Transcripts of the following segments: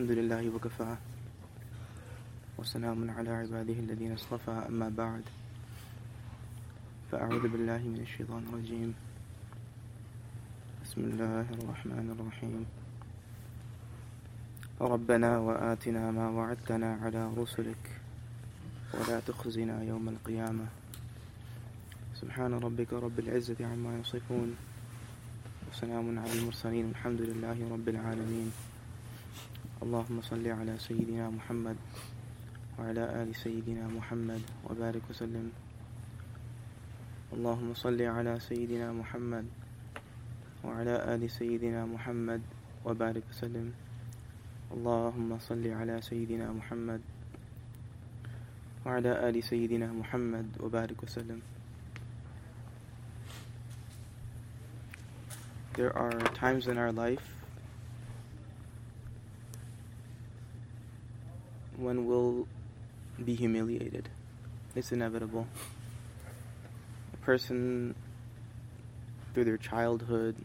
الحمد لله وكفى. وسلام على عباده الذين اصطفى. أما بعد فأعوذ بالله من الشيطان الرجيم. بسم الله الرحمن الرحيم. ربنا وآتنا ما وعدتنا على رسلك. ولا تخزنا يوم القيامة. سبحان ربك رب العزة عما يصفون. وسلام على المرسلين. الحمد لله رب العالمين. اللهم صل على سيدنا محمد وعلى آل سيدنا محمد وبارك وسلم. اللهم صل على سيدنا محمد وعلى آل سيدنا محمد وبارك وسلم. اللهم صل على سيدنا محمد وعلى آل سيدنا محمد وبارك وسلم. There are times in our life when we'll be humiliated. It's inevitable. A person, through their childhood,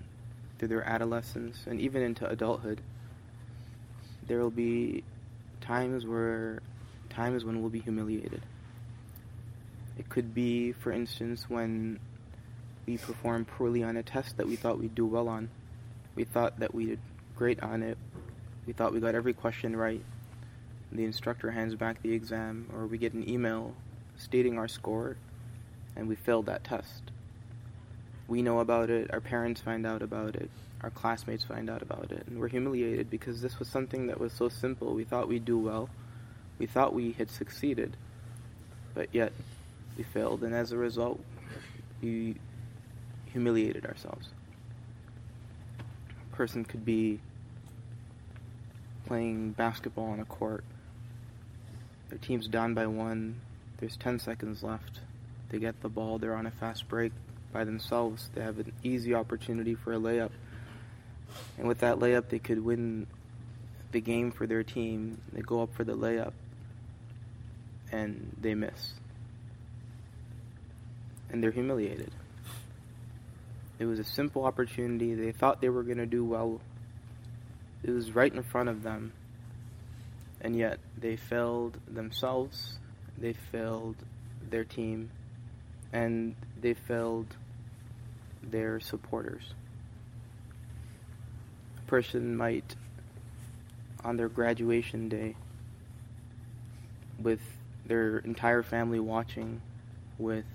through their adolescence, and even into adulthood, there will be times where times when we'll be humiliated. It could be, for instance, when we perform poorly on a test that we thought we'd do well on. We thought that we did great on it. We thought we got every question right. The instructor hands back the exam, or we get an email stating our score, and we failed that test. We know about it, our parents find out about it, our classmates find out about it, and we're humiliated because this was something that was so simple. We thought we'd do well, we thought we had succeeded, but yet we failed, and as a result, we humiliated ourselves. A person could be playing basketball on a court. Their team's down by one. There's 10 seconds left. They get the ball. They're on a fast break by themselves. They have an easy opportunity for a layup. And with that layup, they could win the game for their team. They go up for the layup and they miss. And they're humiliated. It was a simple opportunity. They thought they were going to do well. It was right in front of them. And yet they failed themselves, they failed their team, and they failed their supporters. A person might, on their graduation day, with their entire family watching, with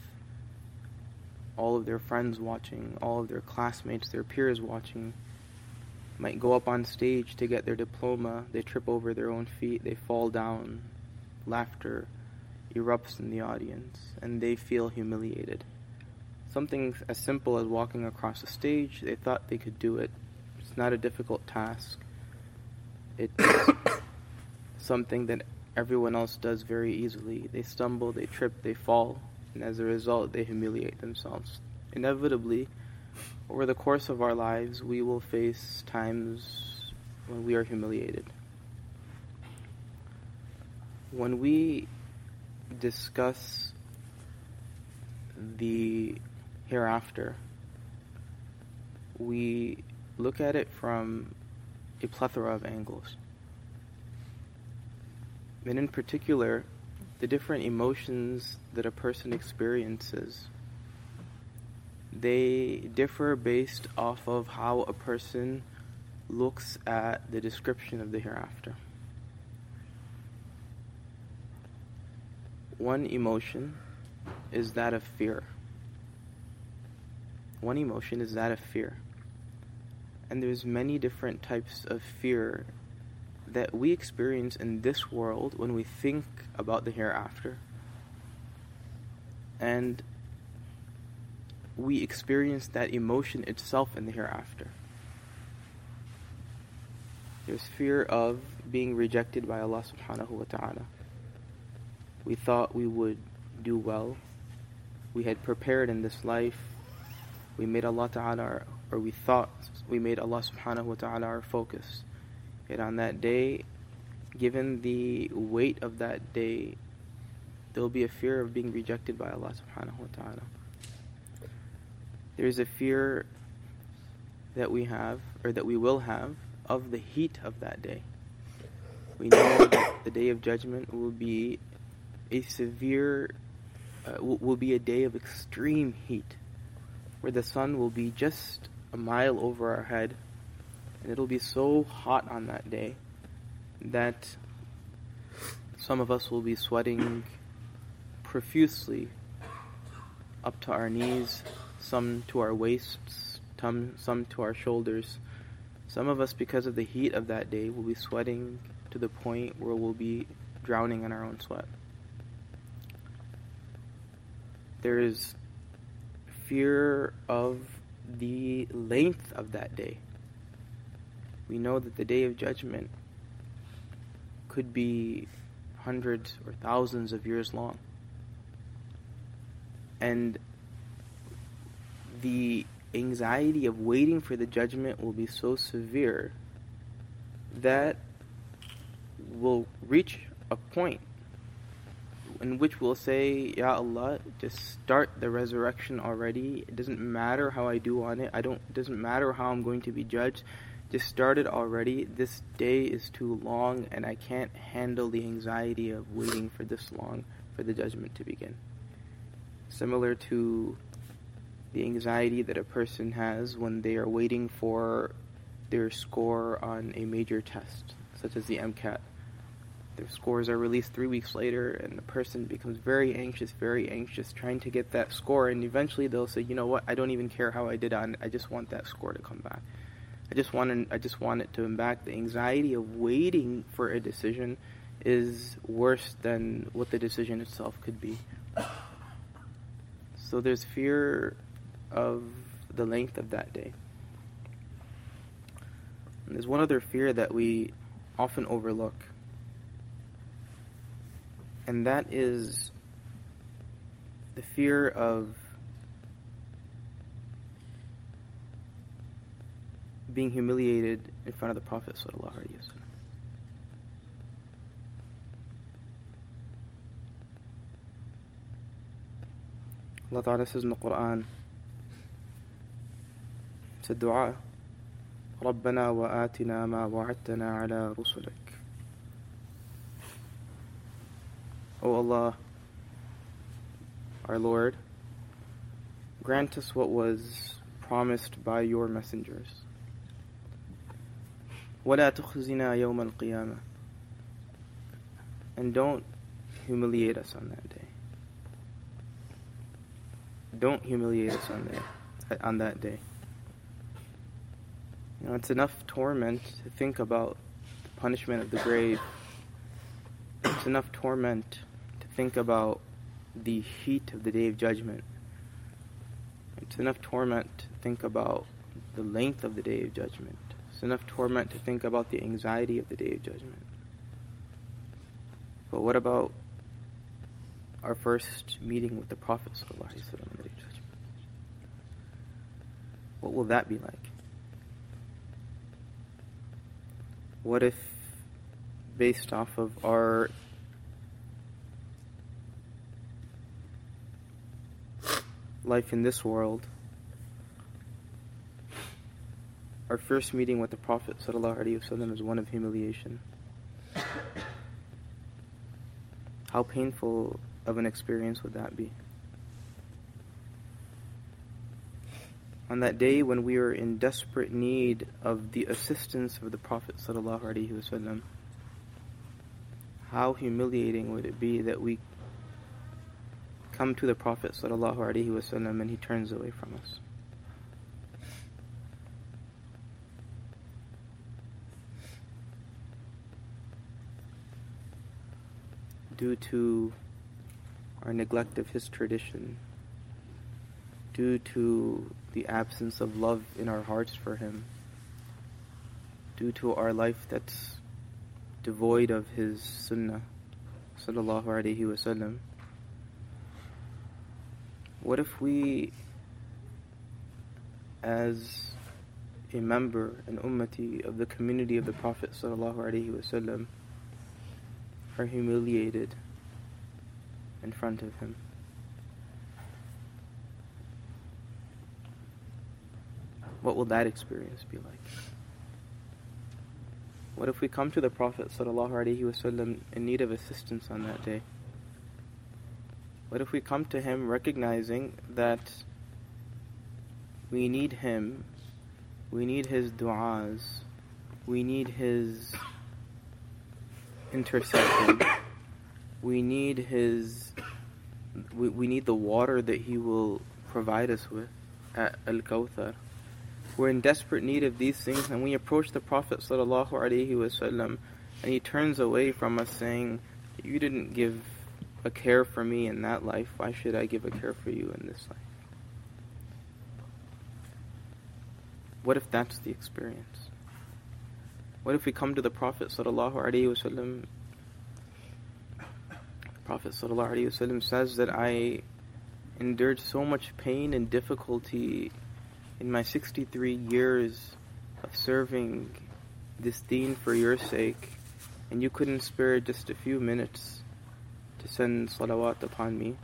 all of their friends watching, all of their classmates, their peers watching, might go up on stage to get their diploma. They trip over their own feet, they fall down. Laughter erupts in the audience, and they feel humiliated. Something as simple as walking across a stage, they thought they could do it. It's not a difficult task. It's something that everyone else does very easily. They stumble, they trip, they fall, and as a result, they humiliate themselves. Inevitably, over the course of our lives, we will face times when we are humiliated. When we discuss the hereafter, we look at it from a plethora of angles. And in particular, the different emotions that a person experiences they differ based off of how a person looks at the description of the hereafter. One emotion is that of fear. One emotion is that of fear. And there's many different types of fear that we experience in this world when we think about the hereafter. And we experience that emotion itself in the hereafter. There's fear of being rejected by Allah subhanahu wa ta'ala. We thought we would do well. We had prepared in this life. We made Allah ta'ala, our, or we thought we made Allah subhanahu wa ta'ala our focus. And on that day, given the weight of that day, there will be a fear of being rejected by Allah subhanahu wa ta'ala. There is a fear that we have, or that we will have, of the heat of that day. We know that the day of judgment will be a severe, uh, will, will be a day of extreme heat, where the sun will be just a mile over our head, and it'll be so hot on that day that some of us will be sweating profusely up to our knees, some to our waists, some, to our shoulders. Some of us, because of the heat of that day, will be sweating to the point where we'll be drowning in our own sweat. There is fear of the length of that day. We know that the day of judgment could be hundreds or thousands of years long. And the anxiety of waiting for the judgment will be so severe that we'll reach a point in which we'll say, Ya Allah, just start the resurrection already. It doesn't matter how I do on it. I don't it doesn't matter how I'm going to be judged. Just start it already. This day is too long and I can't handle the anxiety of waiting for this long for the judgment to begin. Similar to the anxiety that a person has when they are waiting for their score on a major test, such as the MCAT. Their scores are released three weeks later, and the person becomes very anxious, very anxious, trying to get that score. And eventually, they'll say, "You know what? I don't even care how I did on it. I just want that score to come back. I just want, I just want it to come back." The anxiety of waiting for a decision is worse than what the decision itself could be. So there's fear of the length of that day. And there's one other fear that we often overlook, and that is the fear of being humiliated in front of the Prophet. Allah Ta'ala says in the Quran, it's a dua, ربنا وآتنا ما وعدتنا على رسلك. O Allah, our Lord, grant us what was promised by your messengers. ولا تخزنا يوم القيامة. And don't humiliate us on that day. Don't humiliate us on that on that day. You know, it's enough torment to think about the punishment of the grave. It's enough torment to think about the heat of the day of judgment. It's enough torment to think about the length of the day of judgment. It's enough torment to think about the anxiety of the day of judgment. But what about our first meeting with the Prophet What will that be like? What if, based off of our life in this world, our first meeting with the Prophet ﷺ is one of humiliation? How painful of an experience would that be? On that day when we are in desperate need of the assistance of the Prophet ﷺ, how humiliating would it be that we come to the Prophet ﷺ and he turns away from us? Due to our neglect of his tradition, due to the absence of love in our hearts for him, due to our life that's devoid of his sunnah, sallallahu alaihi wasallam. What if we, as a member, an ummati of the community of the Prophet sallallahu alaihi wasallam, are humiliated in front of him. What will that experience be like? What if we come to the Prophet ﷺ in need of assistance on that day? What if we come to him recognizing that we need him, we need his du'as, we need his intercession, we need his, we, we need the water that he will provide us with at Al-Kawthar. We're in desperate need of these things, and we approach the Prophet ﷺ, and he turns away from us saying, You didn't give a care for me in that life. Why should I give a care for you in this life? What if that's the experience? What if we come to the Prophet ﷺ? The Prophet ﷺ says that I endured so much pain and difficulty in my 63 years of serving this deen for your sake, and you couldn't spare just a few minutes to send salawat upon me.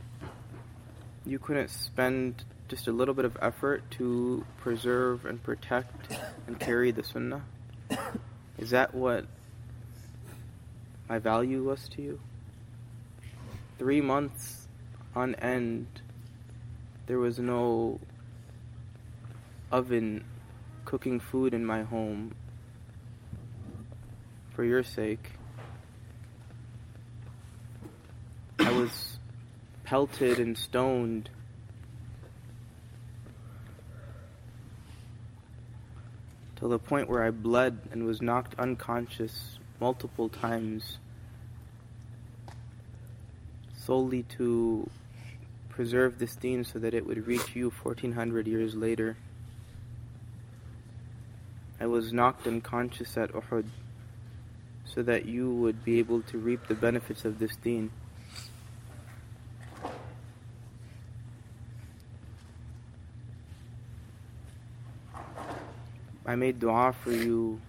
You couldn't spend just a little bit of effort to preserve and protect and carry the sunnah. Is that what my value was to you? Three months on end, there was no oven cooking food in my home for your sake. I was pelted and stoned. Till the point where I bled and was knocked unconscious multiple times solely to preserve this deen so that it would reach you 1400 years later. I was knocked unconscious at Uhud so that you would be able to reap the benefits of this deen. I made dua for you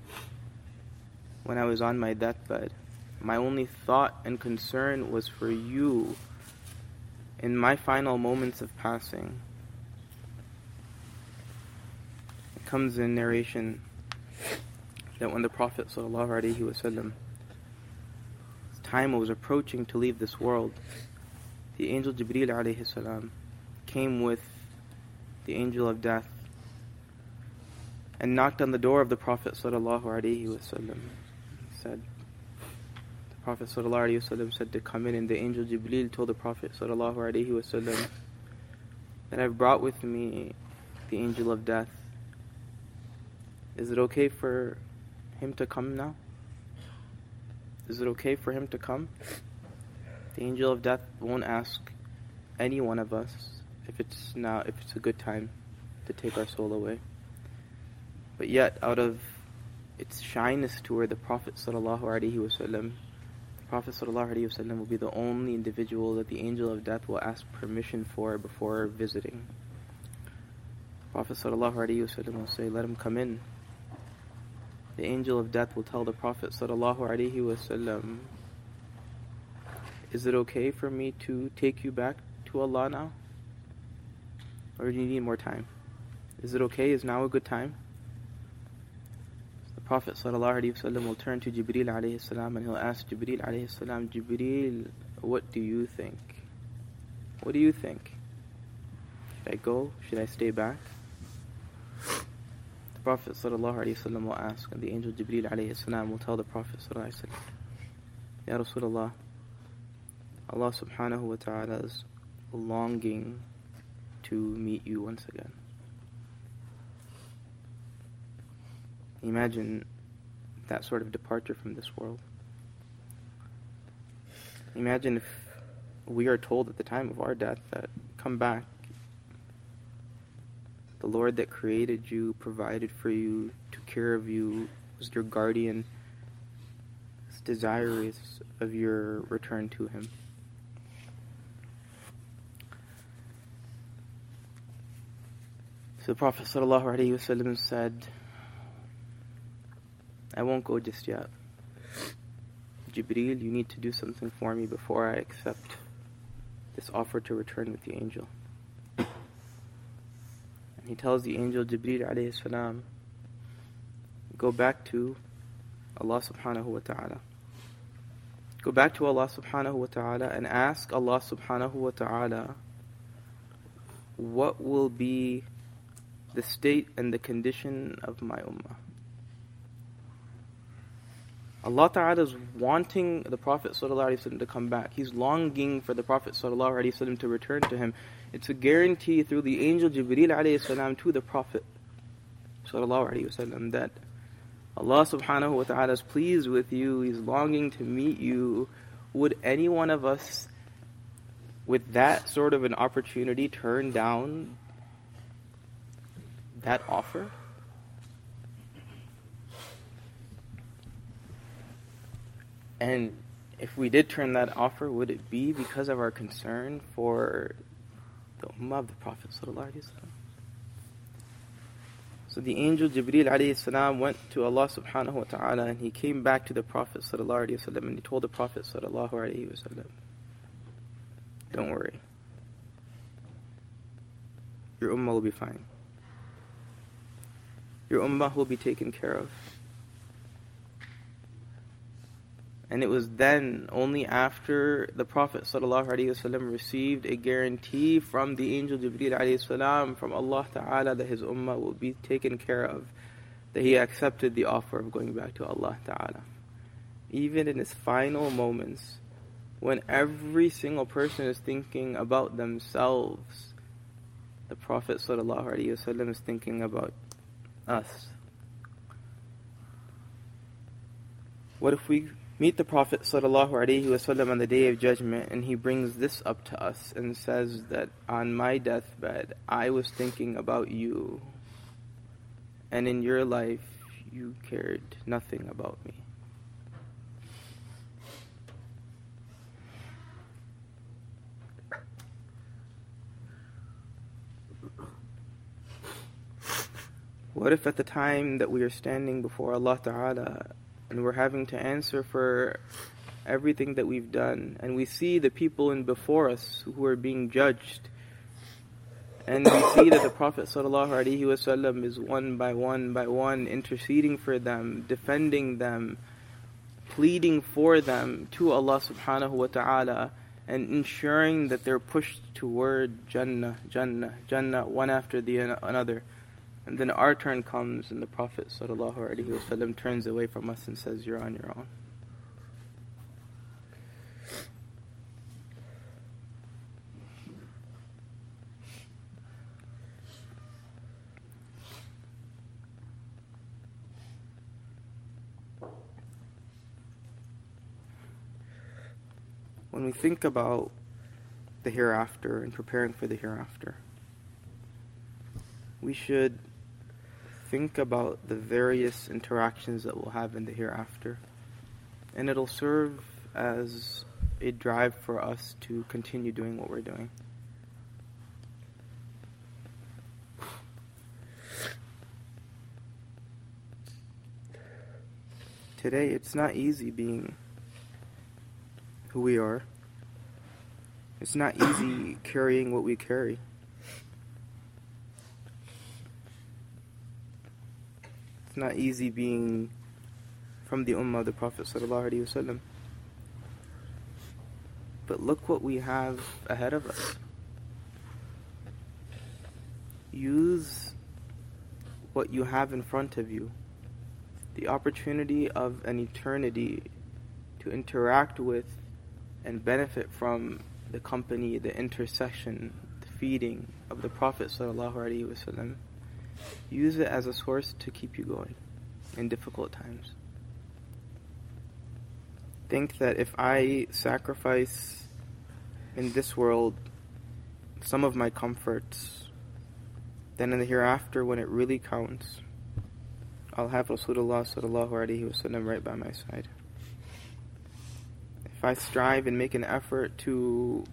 when I was on my deathbed. My only thought and concern was for you in my final moments of passing. It comes in narration that when the Prophet ﷺ, time was approaching to leave this world, the angel Jibreel alayhi came with the angel of death and knocked on the door of the Prophet ﷺ. Said, the Prophet ﷺ said to come in, and the angel Jibreel told the Prophet ﷺ that I've brought with me the angel of death. Is it okay for him to come now? Is it okay for him to come? The angel of death won't ask any one of us if it's now if it's a good time to take our soul away. But yet out of its shyness toward the Prophet sallallahu alaihi wasallam, the Prophet sallallahu alaihi wasallam will be the only individual that the angel of death will ask permission for before visiting. The Prophet sallallahu alaihi wasallam will say, "Let him come in." The angel of death will tell the Prophet wasallam, "Is it okay for me to take you back to Allah now, or do you need more time? Is it okay? Is now a good time?" The Prophet wasallam will turn to alayhi salam and he'll ask alayhi salam, "Jibril, what do you think? What do you think? Should I go? Should I stay back?" Prophet ﷺ will ask, and the angel Jibreel alayhi will tell the Prophet ﷺ, Ya Rasulullah, Allah subhanahu wa ta'ala is longing to meet you once again. Imagine that sort of departure from this world. Imagine if we are told at the time of our death that come back the Lord that created you, provided for you, took care of you, was your guardian, is desirous of your return to Him. So the Prophet ﷺ said, I won't go just yet. Jibreel, you need to do something for me before I accept this offer to return with the angel he tells the angel Jibreel alayhi salam, go back to Allah subhanahu wa ta'ala. Go back to Allah subhanahu wa ta'ala and ask Allah subhanahu wa ta'ala what will be the state and the condition of my ummah. Allah Ta'ala is wanting the Prophet ﷺ to come back. He's longing for the Prophet ﷺ to return to him. It's a guarantee through the angel Jibreel ﷺ to the Prophet ﷺ that Allah subhanahu wa ta'ala is pleased with you, He's longing to meet you. Would any one of us with that sort of an opportunity turn down that offer? And if we did turn that offer, would it be because of our concern for the Ummah of the Prophet So the angel Jibreel salam went to Allah subhanahu wa ta'ala and he came back to the Prophet and he told the Prophet wasallam, don't worry. Your ummah will be fine. Your ummah will be taken care of. And it was then, only after the Prophet ﷺ received a guarantee from the angel Jibreel ﷺ from Allah Ta'ala that his ummah will be taken care of, that he accepted the offer of going back to Allah Ta'ala. Even in his final moments, when every single person is thinking about themselves, the Prophet ﷺ is thinking about us. What if we meet the Prophet ﷺ on the day of judgment and he brings this up to us and says that on my deathbed I was thinking about you and in your life you cared nothing about me. What if at the time that we are standing before Allah Ta'ala and we're having to answer for everything that we've done, and we see the people in before us who are being judged, and we see that the Prophet ﷺ is one by one by one interceding for them, defending them, pleading for them to Allah subhanahu wa ta'ala, and ensuring that they're pushed toward Jannah, Jannah, Jannah, one after the another. And then our turn comes, and the Prophet ﷺ turns away from us and says, You're on your own. When we think about the hereafter and preparing for the hereafter, we should think about the various interactions that we'll have in the hereafter. And it'll serve as a drive for us to continue doing what we're doing. Today, it's not easy being who we are. It's not easy carrying what we carry. Not easy being from the Ummah of the Prophet ﷺ. But look what we have ahead of us. Use what you have in front of you, the opportunity of an eternity to interact with and benefit from the company, the intercession, the feeding of the Prophet ﷺ Use it as a source to keep you going in difficult times. Think that if I sacrifice in this world some of my comforts, then in the hereafter, when it really counts, I'll have Rasulullah sallallahu alaihi wasallam right by my side. If I strive and make an effort to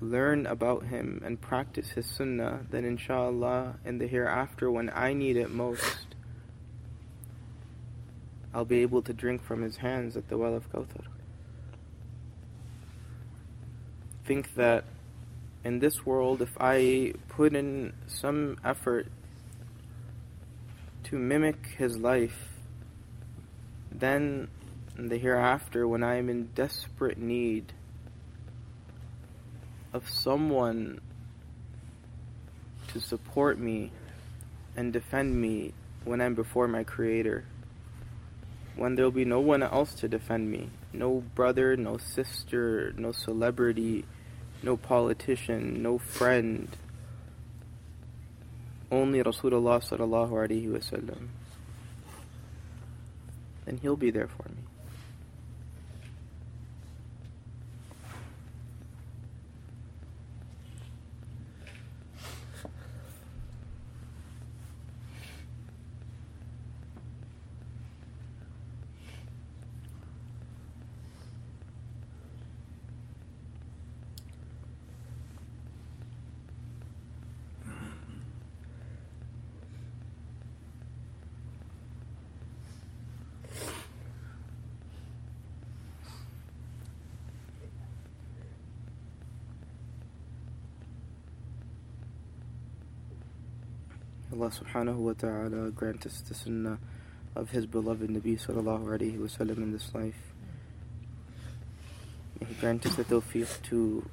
learn about him and practice his sunnah, then inshallah in the hereafter when I need it most, I'll be able to drink from his hands at the well of Kawthar. Think that in this world, if I put in some effort to mimic his life, then in the hereafter, when I am in desperate need of someone to support me and defend me when I'm before my Creator, when there will be no one else to defend me, no brother, no sister, no celebrity, no politician, no friend, only Rasulullah sallallahu alaihi wasallam, then he'll be there for me. Allah subhanahu wa ta'ala grant us the sunnah of His beloved Nabi sallallahu alayhi wa sallam in this life. May He grant us the tawfiq to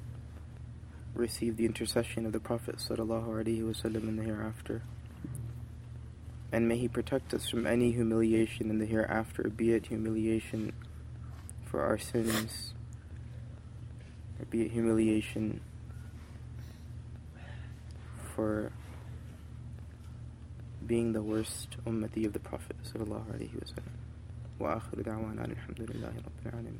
receive the intercession of the Prophet sallallahu alayhi wa sallam in the hereafter. And may He protect us from any humiliation in the hereafter, be it humiliation for our sins, or be it humiliation for being the worst ummati of the Prophet sallallahu alaihi wasallam. وآخر دعوانا الحمد لله رب العالمين